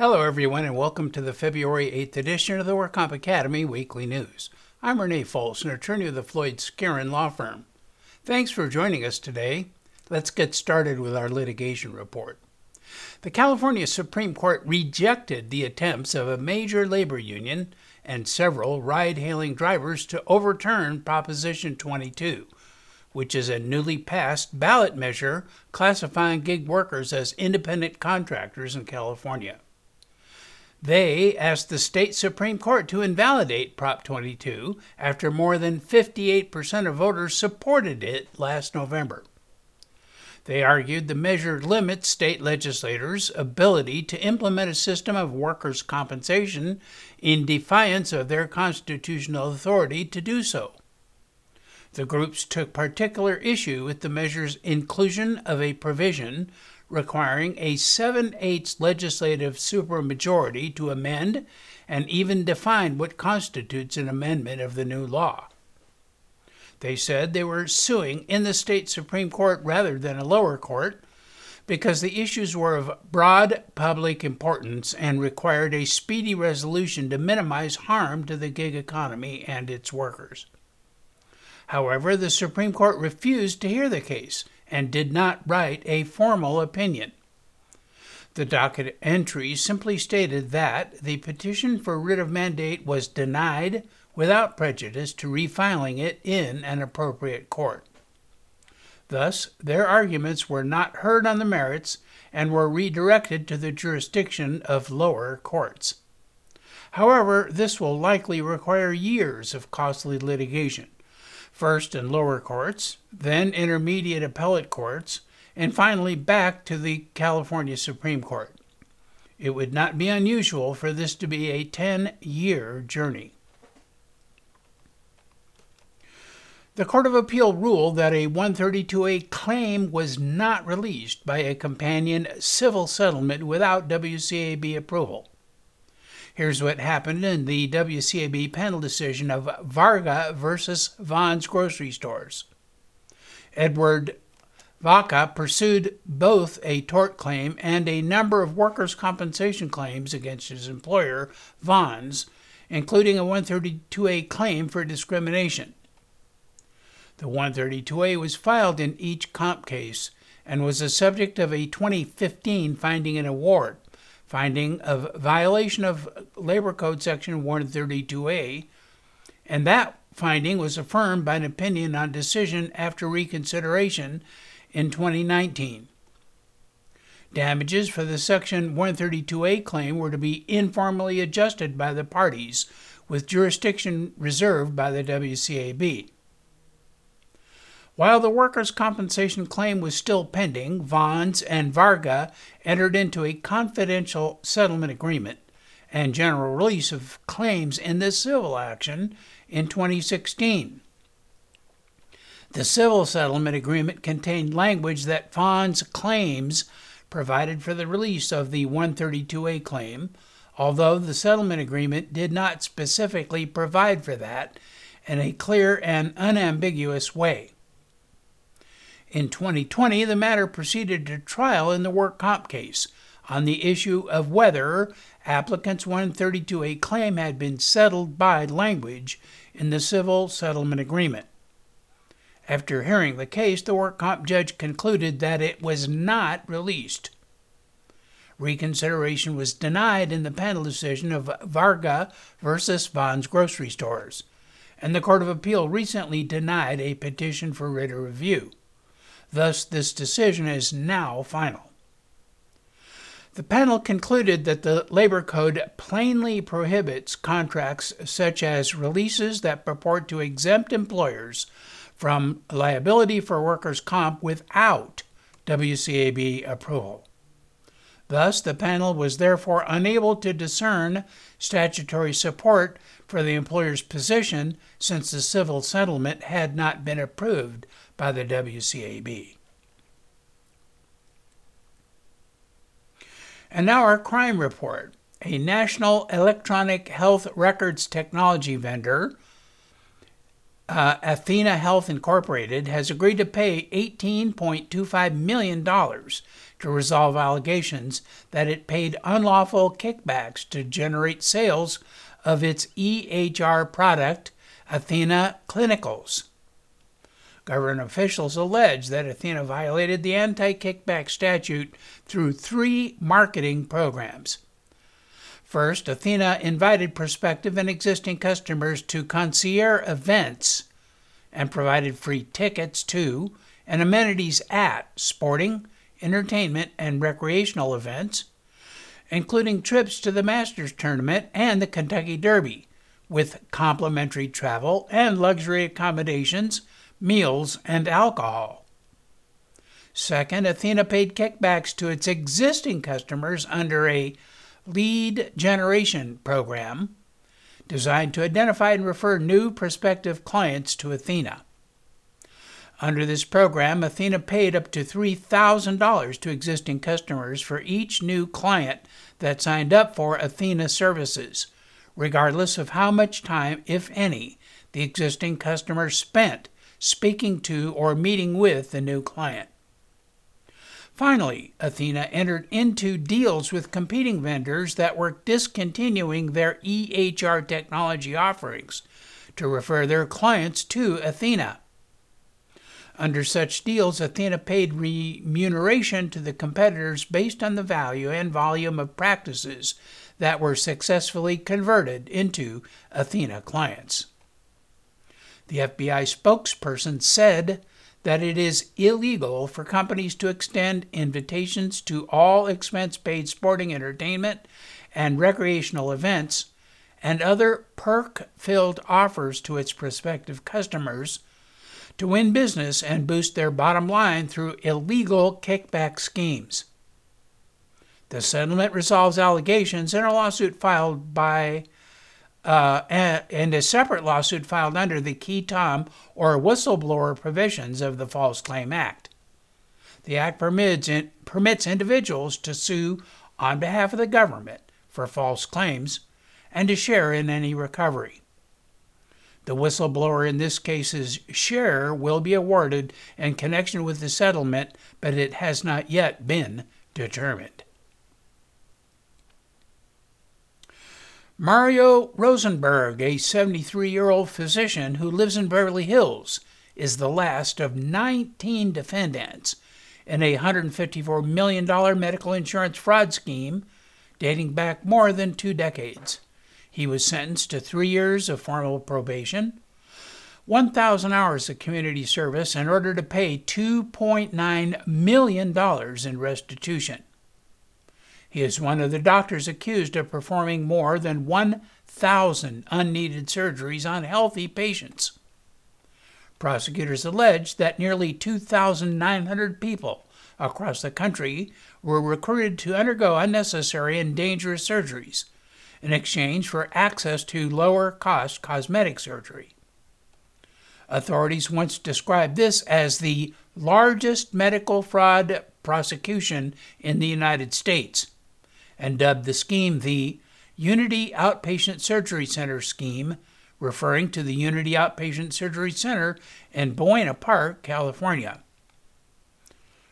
Hello, everyone, and welcome to the February 8th edition of the WorkComp Academy Weekly News. I'm Renee Fols, an attorney of the Floyd Skeren Law Firm. Thanks for joining us today. Let's get started with our litigation report. The California Supreme Court rejected the attempts of a major labor union and several ride hailing drivers to overturn Proposition 22, which is a newly passed ballot measure classifying gig workers as independent contractors in California. They asked the state Supreme Court to invalidate Prop 22 after more than 58% of voters supported it last November. They argued the measure limits state legislators' ability to implement a system of workers' compensation in defiance of their constitutional authority to do so. The groups took particular issue with the measure's inclusion of a provision requiring a 7 8 legislative supermajority to amend and even define what constitutes an amendment of the new law. They said they were suing in the state Supreme Court rather than a lower court because the issues were of broad public importance and required a speedy resolution to minimize harm to the gig economy and its workers. However, the Supreme Court refused to hear the case and did not write a formal opinion. The docket entry simply stated that the petition for writ of mandate was denied without prejudice to refiling it in an appropriate court. Thus, their arguments were not heard on the merits and were redirected to the jurisdiction of lower courts. However, this will likely require years of costly litigation first in lower courts, then intermediate appellate courts, and finally back to the California Supreme Court. It would not be unusual for this to be a 10 year journey. The Court of Appeal ruled that a 132A claim was not released by a companion civil settlement without WCAB approval. Here's what happened in the WCAB panel decision of Varga versus Vons grocery stores. Edward Varga pursued both a tort claim and a number of workers' compensation claims against his employer, Vons, including a 132A claim for discrimination. The 132A was filed in each comp case and was the subject of a 2015 finding and award finding of violation of Labor Code Section 132A, and that finding was affirmed by an opinion on decision after reconsideration in 2019. Damages for the Section 132A claim were to be informally adjusted by the parties, with jurisdiction reserved by the WCAB. While the workers' compensation claim was still pending, Vons and Varga entered into a confidential settlement agreement and general release of claims in this civil action in 2016. The civil settlement agreement contained language that Vons claims provided for the release of the 132A claim, although the settlement agreement did not specifically provide for that in a clear and unambiguous way. In 2020, the matter proceeded to trial in the work comp case on the issue of whether applicant's 132A claim had been settled by language in the civil settlement agreement. After hearing the case, the work comp judge concluded that it was not released. Reconsideration was denied in the panel decision of Varga versus Vons grocery stores, and the Court of Appeal recently denied a petition for writ of review. Thus, this decision is now final. The panel concluded that the Labor Code plainly prohibits contracts such as releases that purport to exempt employers from liability for workers' comp without WCAB approval. Thus, the panel was therefore unable to discern statutory support for the employer's position since the civil settlement had not been approved by the WCAB. And now our crime report. A national electronic health records technology vendor uh, Athena Health Incorporated has agreed to pay $18.25 million to resolve allegations that it paid unlawful kickbacks to generate sales of its EHR product, Athena Clinicals. Government officials allege that Athena violated the anti kickback statute through three marketing programs. First, Athena invited prospective and existing customers to concierge events and provided free tickets to and amenities at sporting, entertainment, and recreational events, including trips to the Masters Tournament and the Kentucky Derby, with complimentary travel and luxury accommodations, meals, and alcohol. Second, Athena paid kickbacks to its existing customers under a lead generation program designed to identify and refer new prospective clients to Athena. Under this program, Athena paid up to $3,000 to existing customers for each new client that signed up for Athena services, regardless of how much time, if any, the existing customer spent speaking to or meeting with the new client. Finally, Athena entered into deals with competing vendors that were discontinuing their EHR technology offerings to refer their clients to Athena. Under such deals, Athena paid remuneration to the competitors based on the value and volume of practices that were successfully converted into Athena clients. The FBI spokesperson said that it is illegal for companies to extend invitations to all expense paid sporting entertainment and recreational events and other perk filled offers to its prospective customers to win business and boost their bottom line through illegal kickback schemes. The settlement resolves allegations in a lawsuit filed by uh, and a separate lawsuit filed under the qui tam or whistleblower provisions of the False Claim Act. The Act permits, permits individuals to sue on behalf of the government for false claims and to share in any recovery. The whistleblower in this case's share will be awarded in connection with the settlement, but it has not yet been determined. Mario Rosenberg, a 73 year old physician who lives in Beverly Hills, is the last of 19 defendants in a $154 million medical insurance fraud scheme dating back more than two decades. He was sentenced to three years of formal probation, 1,000 hours of community service in order to pay $2.9 million in restitution. He is one of the doctors accused of performing more than 1,000 unneeded surgeries on healthy patients. Prosecutors allege that nearly 2,900 people across the country were recruited to undergo unnecessary and dangerous surgeries in exchange for access to lower cost cosmetic surgery. Authorities once described this as the largest medical fraud prosecution in the United States and dubbed the scheme the Unity Outpatient Surgery Center scheme, referring to the Unity Outpatient Surgery Center in Buena Park, California.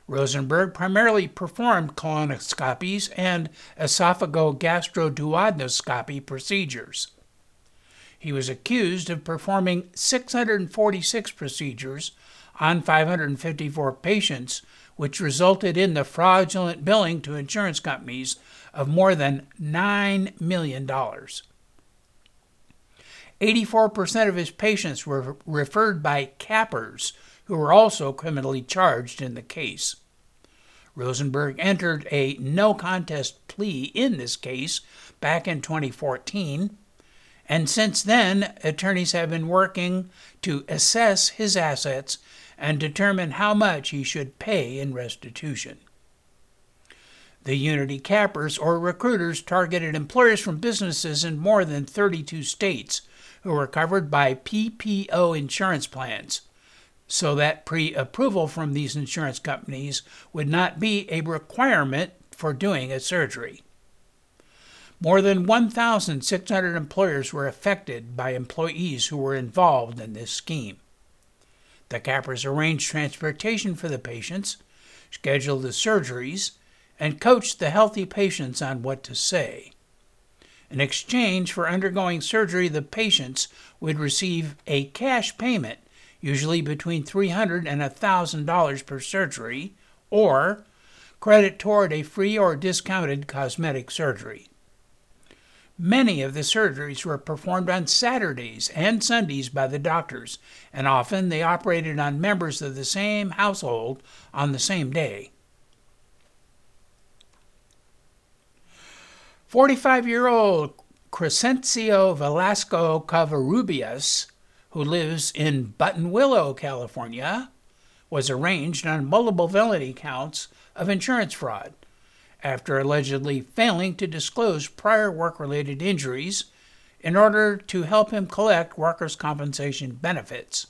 Rosenberg primarily performed colonoscopies and esophagogastroduodenoscopy procedures. He was accused of performing 646 procedures on 554 patients, which resulted in the fraudulent billing to insurance companies of more than $9 million. 84% of his patients were referred by cappers who were also criminally charged in the case. Rosenberg entered a no contest plea in this case back in 2014, and since then, attorneys have been working to assess his assets and determine how much he should pay in restitution. The Unity Cappers or recruiters targeted employers from businesses in more than 32 states who were covered by PPO insurance plans, so that pre approval from these insurance companies would not be a requirement for doing a surgery. More than 1,600 employers were affected by employees who were involved in this scheme. The cappers arranged transportation for the patients, scheduled the surgeries, and coached the healthy patients on what to say. In exchange for undergoing surgery, the patients would receive a cash payment, usually between $300 and $1,000 per surgery, or credit toward a free or discounted cosmetic surgery. Many of the surgeries were performed on Saturdays and Sundays by the doctors, and often they operated on members of the same household on the same day. 45 year old Crescencio Velasco Covarrubias, who lives in Buttonwillow, California, was arraigned on multiple felony counts of insurance fraud after allegedly failing to disclose prior work related injuries in order to help him collect workers' compensation benefits.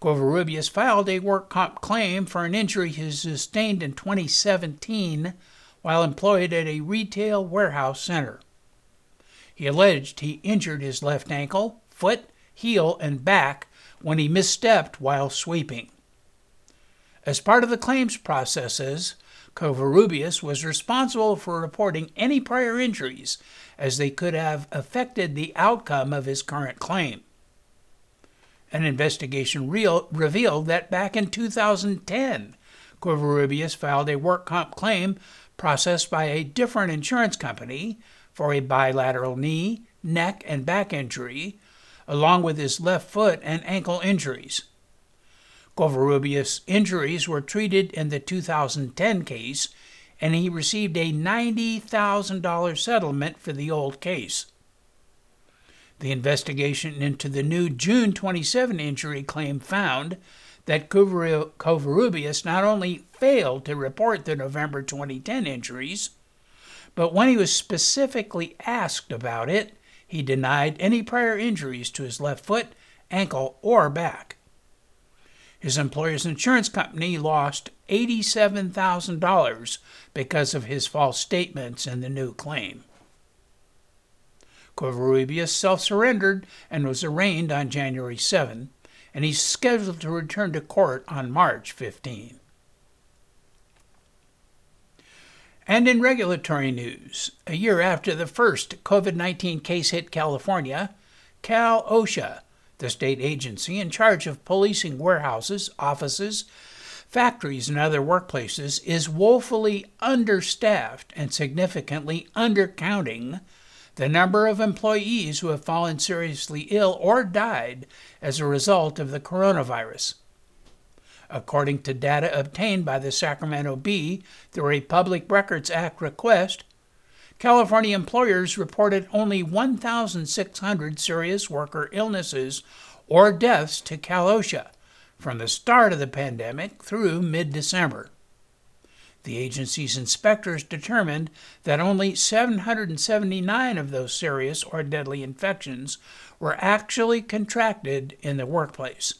Covarrubias filed a work comp claim for an injury he sustained in 2017 while employed at a retail warehouse center. He alleged he injured his left ankle, foot, heel, and back when he misstepped while sweeping. As part of the claims processes, Covarrubias was responsible for reporting any prior injuries as they could have affected the outcome of his current claim. An investigation revealed that back in 2010, Covarrubias filed a work comp claim processed by a different insurance company for a bilateral knee, neck, and back injury, along with his left foot and ankle injuries. Covarrubias' injuries were treated in the 2010 case, and he received a $90,000 settlement for the old case. The investigation into the new June 27 injury claim found that Covarrubias not only failed to report the November 2010 injuries, but when he was specifically asked about it, he denied any prior injuries to his left foot, ankle, or back. His employer's insurance company lost $87,000 because of his false statements in the new claim. Covarrubias self surrendered and was arraigned on January 7, and he's scheduled to return to court on March 15. And in regulatory news, a year after the first COVID 19 case hit California, Cal OSHA, the state agency in charge of policing warehouses, offices, factories, and other workplaces, is woefully understaffed and significantly undercounting the number of employees who have fallen seriously ill or died as a result of the coronavirus. According to data obtained by the Sacramento Bee through a Public Records Act request, California employers reported only 1,600 serious worker illnesses or deaths to Cal OSHA from the start of the pandemic through mid December. The agency's inspectors determined that only 779 of those serious or deadly infections were actually contracted in the workplace.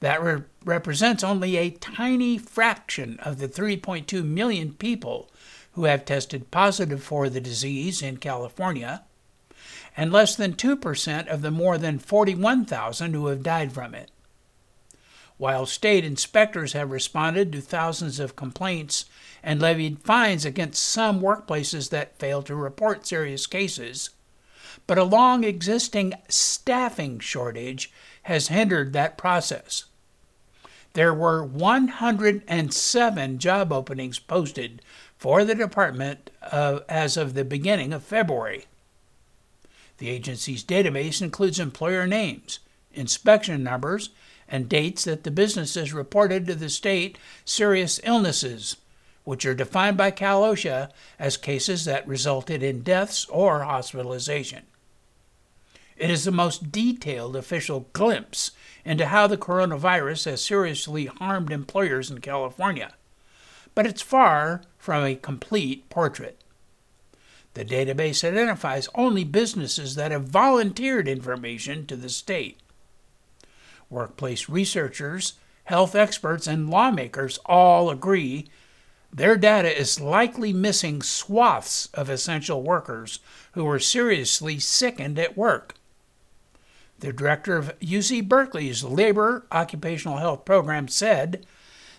That re- represents only a tiny fraction of the 3.2 million people who have tested positive for the disease in California, and less than 2% of the more than 41,000 who have died from it. While state inspectors have responded to thousands of complaints and levied fines against some workplaces that fail to report serious cases, but a long existing staffing shortage has hindered that process. There were 107 job openings posted for the department uh, as of the beginning of February. The agency's database includes employer names, inspection numbers, and dates that the businesses reported to the state serious illnesses, which are defined by Cal OSHA as cases that resulted in deaths or hospitalization. It is the most detailed official glimpse into how the coronavirus has seriously harmed employers in California, but it's far from a complete portrait. The database identifies only businesses that have volunteered information to the state. Workplace researchers, health experts, and lawmakers all agree their data is likely missing swaths of essential workers who were seriously sickened at work. The director of UC Berkeley's Labor Occupational Health Program said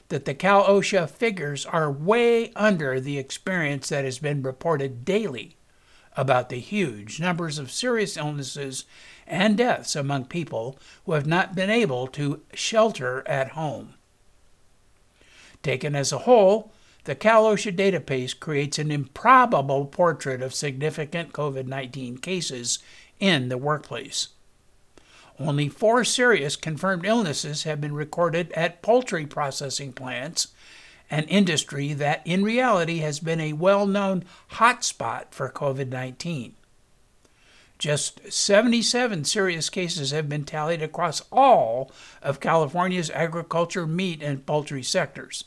that the Cal OSHA figures are way under the experience that has been reported daily about the huge numbers of serious illnesses and deaths among people who have not been able to shelter at home. Taken as a whole, the Cal database creates an improbable portrait of significant COVID 19 cases in the workplace. Only four serious confirmed illnesses have been recorded at poultry processing plants, an industry that in reality has been a well known hotspot for COVID 19. Just 77 serious cases have been tallied across all of California's agriculture, meat, and poultry sectors.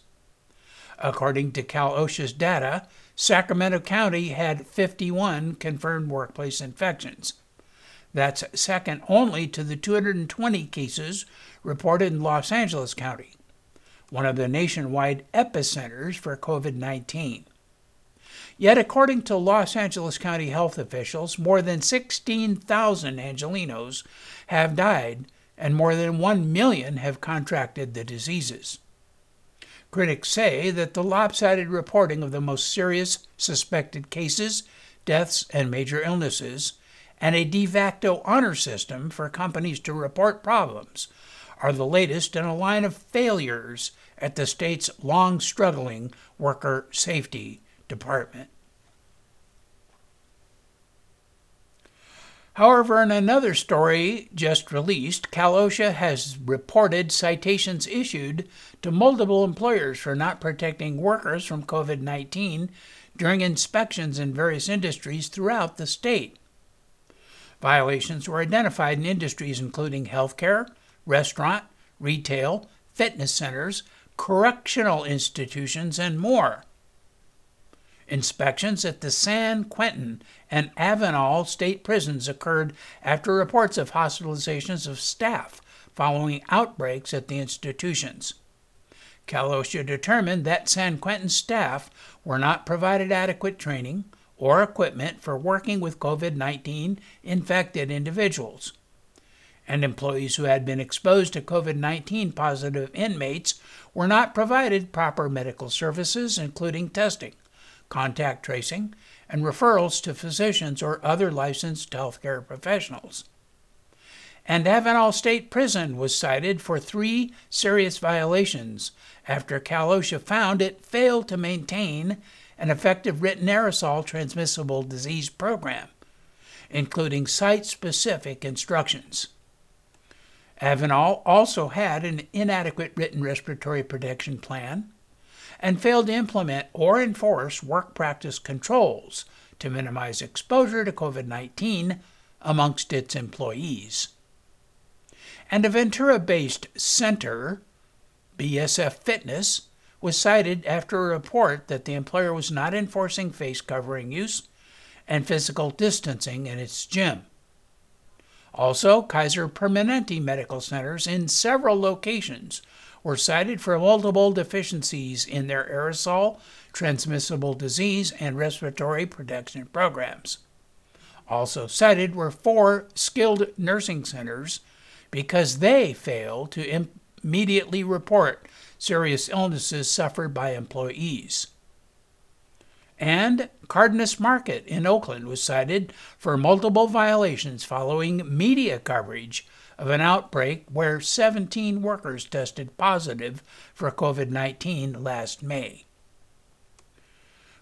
According to Cal OSHA's data, Sacramento County had 51 confirmed workplace infections. That's second only to the 220 cases reported in Los Angeles County, one of the nationwide epicenters for COVID 19. Yet, according to Los Angeles County health officials, more than 16,000 Angelenos have died and more than 1 million have contracted the diseases. Critics say that the lopsided reporting of the most serious suspected cases, deaths, and major illnesses, and a de facto honor system for companies to report problems are the latest in a line of failures at the state's long struggling worker safety department. However, in another story just released, Cal OSHA has reported citations issued to multiple employers for not protecting workers from COVID 19 during inspections in various industries throughout the state. Violations were identified in industries including healthcare, restaurant, retail, fitness centers, correctional institutions, and more. Inspections at the San Quentin and Avenal state prisons occurred after reports of hospitalizations of staff following outbreaks at the institutions. Cal OSHA determined that San Quentin staff were not provided adequate training or equipment for working with COVID 19 infected individuals. And employees who had been exposed to COVID 19 positive inmates were not provided proper medical services, including testing contact tracing, and referrals to physicians or other licensed healthcare professionals. And Avenal State Prison was cited for three serious violations after Cal OSHA found it failed to maintain an effective written aerosol transmissible disease program, including site specific instructions. Avenal also had an inadequate written respiratory protection plan and failed to implement or enforce work practice controls to minimize exposure to COVID 19 amongst its employees. And a Ventura based center, BSF Fitness, was cited after a report that the employer was not enforcing face covering use and physical distancing in its gym. Also, Kaiser Permanente medical centers in several locations were cited for multiple deficiencies in their aerosol, transmissible disease, and respiratory protection programs. Also cited were four skilled nursing centers because they failed to immediately report serious illnesses suffered by employees. And Cardenas Market in Oakland was cited for multiple violations following media coverage of an outbreak where 17 workers tested positive for COVID 19 last May.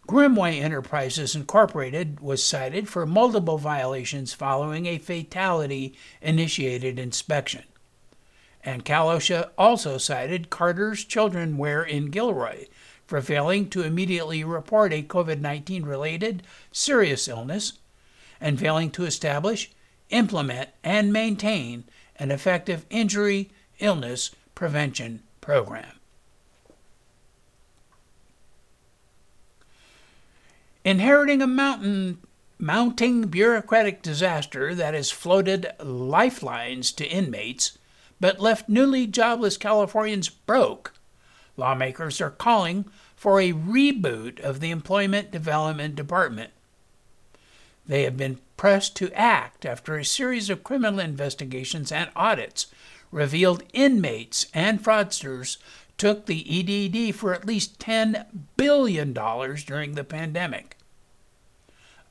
Grimmway Enterprises Incorporated was cited for multiple violations following a fatality initiated inspection. And Cal OSHA also cited Carter's Children Wear in Gilroy for failing to immediately report a COVID 19 related serious illness and failing to establish, implement, and maintain an effective injury illness prevention program. Inheriting a mountain mounting bureaucratic disaster that has floated lifelines to inmates but left newly jobless Californians broke, lawmakers are calling for a reboot of the Employment Development Department. They have been pressed to act after a series of criminal investigations and audits revealed inmates and fraudsters took the EDD for at least $10 billion during the pandemic.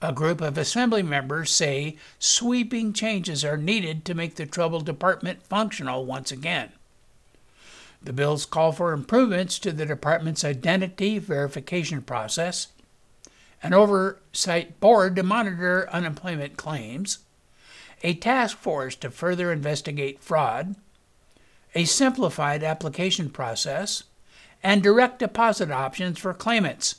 A group of assembly members say sweeping changes are needed to make the troubled department functional once again. The bills call for improvements to the department's identity verification process, an oversight board to monitor unemployment claims, a task force to further investigate fraud, a simplified application process, and direct deposit options for claimants.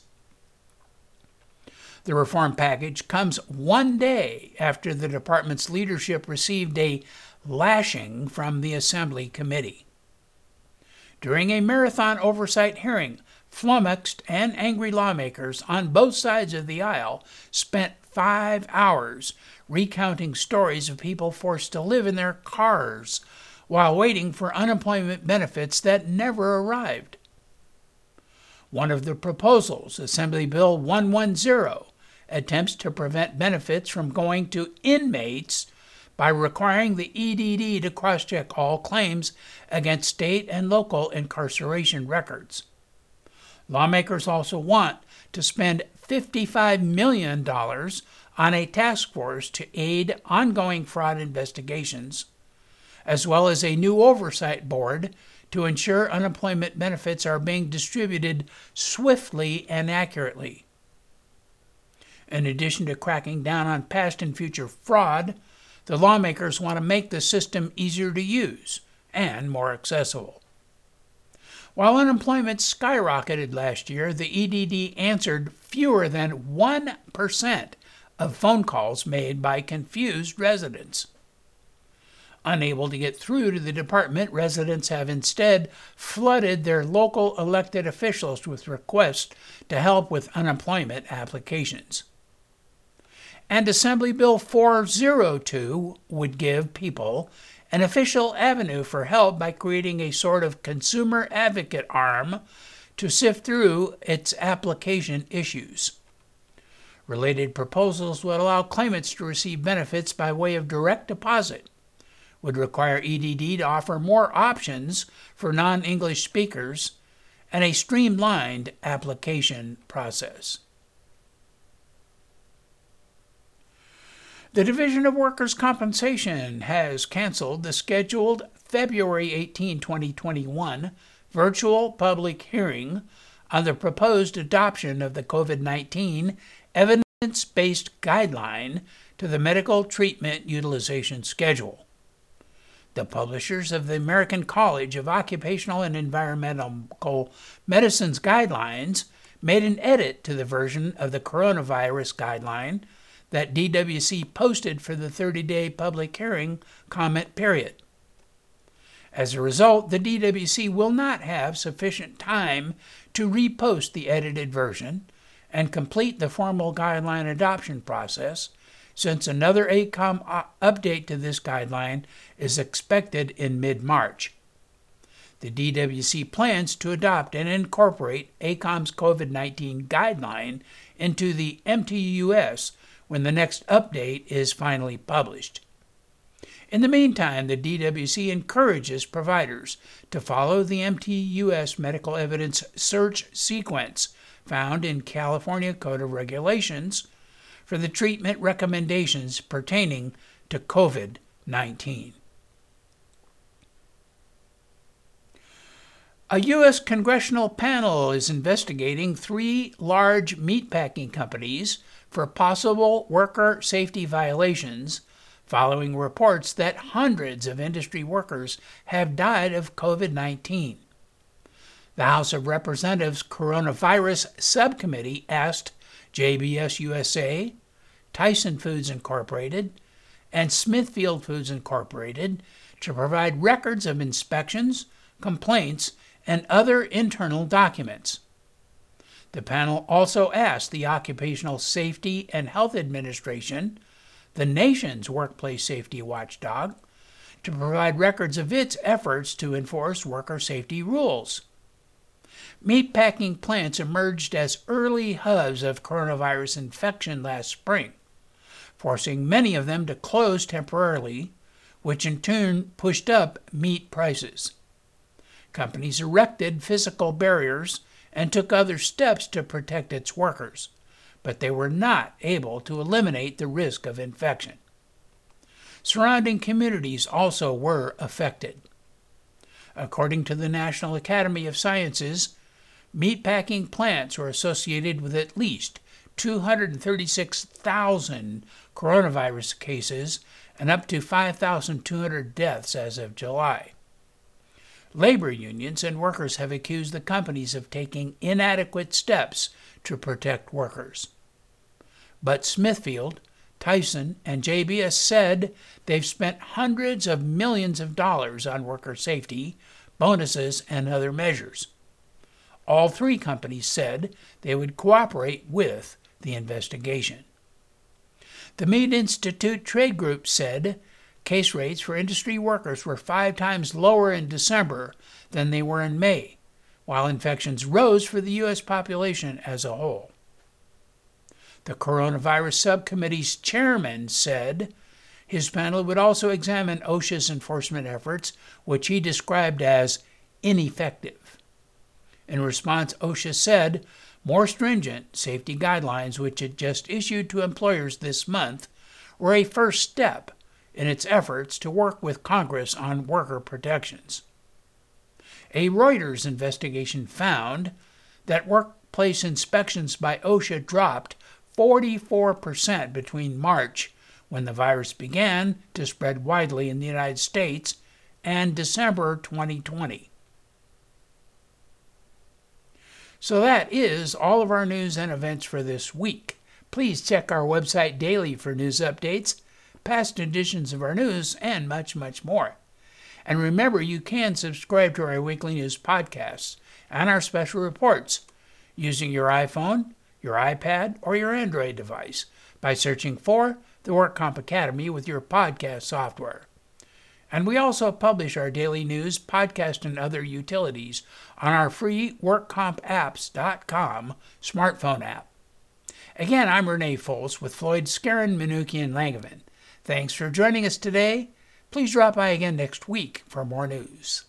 The reform package comes one day after the department's leadership received a lashing from the Assembly Committee. During a marathon oversight hearing, flummoxed and angry lawmakers on both sides of the aisle spent five hours recounting stories of people forced to live in their cars while waiting for unemployment benefits that never arrived. One of the proposals, Assembly Bill 110, attempts to prevent benefits from going to inmates by requiring the EDD to cross check all claims against state and local incarceration records. Lawmakers also want to spend $55 million on a task force to aid ongoing fraud investigations, as well as a new oversight board to ensure unemployment benefits are being distributed swiftly and accurately. In addition to cracking down on past and future fraud, the lawmakers want to make the system easier to use and more accessible. While unemployment skyrocketed last year, the EDD answered fewer than 1% of phone calls made by confused residents. Unable to get through to the department, residents have instead flooded their local elected officials with requests to help with unemployment applications and Assembly Bill 402 would give people an official avenue for help by creating a sort of consumer advocate arm to sift through its application issues. Related proposals would allow claimants to receive benefits by way of direct deposit, would require EDD to offer more options for non English speakers, and a streamlined application process. The Division of Workers' Compensation has canceled the scheduled February 18, 2021 virtual public hearing on the proposed adoption of the COVID 19 evidence based guideline to the medical treatment utilization schedule. The publishers of the American College of Occupational and Environmental Medicine's guidelines made an edit to the version of the coronavirus guideline that DWC posted for the 30 day public hearing comment period. As a result, the DWC will not have sufficient time to repost the edited version and complete the formal guideline adoption process, since another ACOEM update to this guideline is expected in mid March. The DWC plans to adopt and incorporate ACOEM's COVID 19 guideline into the MTUS when the next update is finally published. In the meantime, the DWC encourages providers to follow the MTUS medical evidence search sequence found in California Code of Regulations for the treatment recommendations pertaining to COVID 19. A U.S. congressional panel is investigating three large meatpacking companies for possible worker safety violations following reports that hundreds of industry workers have died of COVID 19. The House of Representatives Coronavirus Subcommittee asked JBS USA, Tyson Foods Incorporated, and Smithfield Foods Incorporated to provide records of inspections, complaints, and other internal documents. The panel also asked the Occupational Safety and Health Administration, the nation's workplace safety watchdog, to provide records of its efforts to enforce worker safety rules. Meatpacking plants emerged as early hubs of coronavirus infection last spring, forcing many of them to close temporarily, which in turn pushed up meat prices. Companies erected physical barriers and took other steps to protect its workers, but they were not able to eliminate the risk of infection. Surrounding communities also were affected. According to the National Academy of Sciences, meatpacking plants were associated with at least 236,000 coronavirus cases and up to 5,200 deaths as of July. Labor unions and workers have accused the companies of taking inadequate steps to protect workers. But Smithfield, Tyson, and JBS said they've spent hundreds of millions of dollars on worker safety, bonuses, and other measures. All three companies said they would cooperate with the investigation. The Meat Institute Trade Group said case rates for industry workers were five times lower in December than they were in May, while infections rose for the U.S. population as a whole. The Coronavirus Subcommittee's chairman said his panel would also examine OSHA's enforcement efforts, which he described as ineffective. In response, OSHA said more stringent safety guidelines, which it just issued to employers this month, were a first step in its efforts to work with Congress on worker protections. A Reuters investigation found that workplace inspections by OSHA dropped 44% between March, when the virus began to spread widely in the United States, and December 2020. So that is all of our news and events for this week. Please check our website daily for news updates, past editions of our news, and much, much more. And remember, you can subscribe to our weekly news podcasts and our special reports using your iPhone, your iPad, or your Android device by searching for the WorkComp Academy with your podcast software. And we also publish our daily news, podcast, and other utilities on our free WorkCompApps.com smartphone app. Again, I'm Renee Fols with Floyd Skeren, Manukian Langevin. Thanks for joining us today. Please drop by again next week for more news.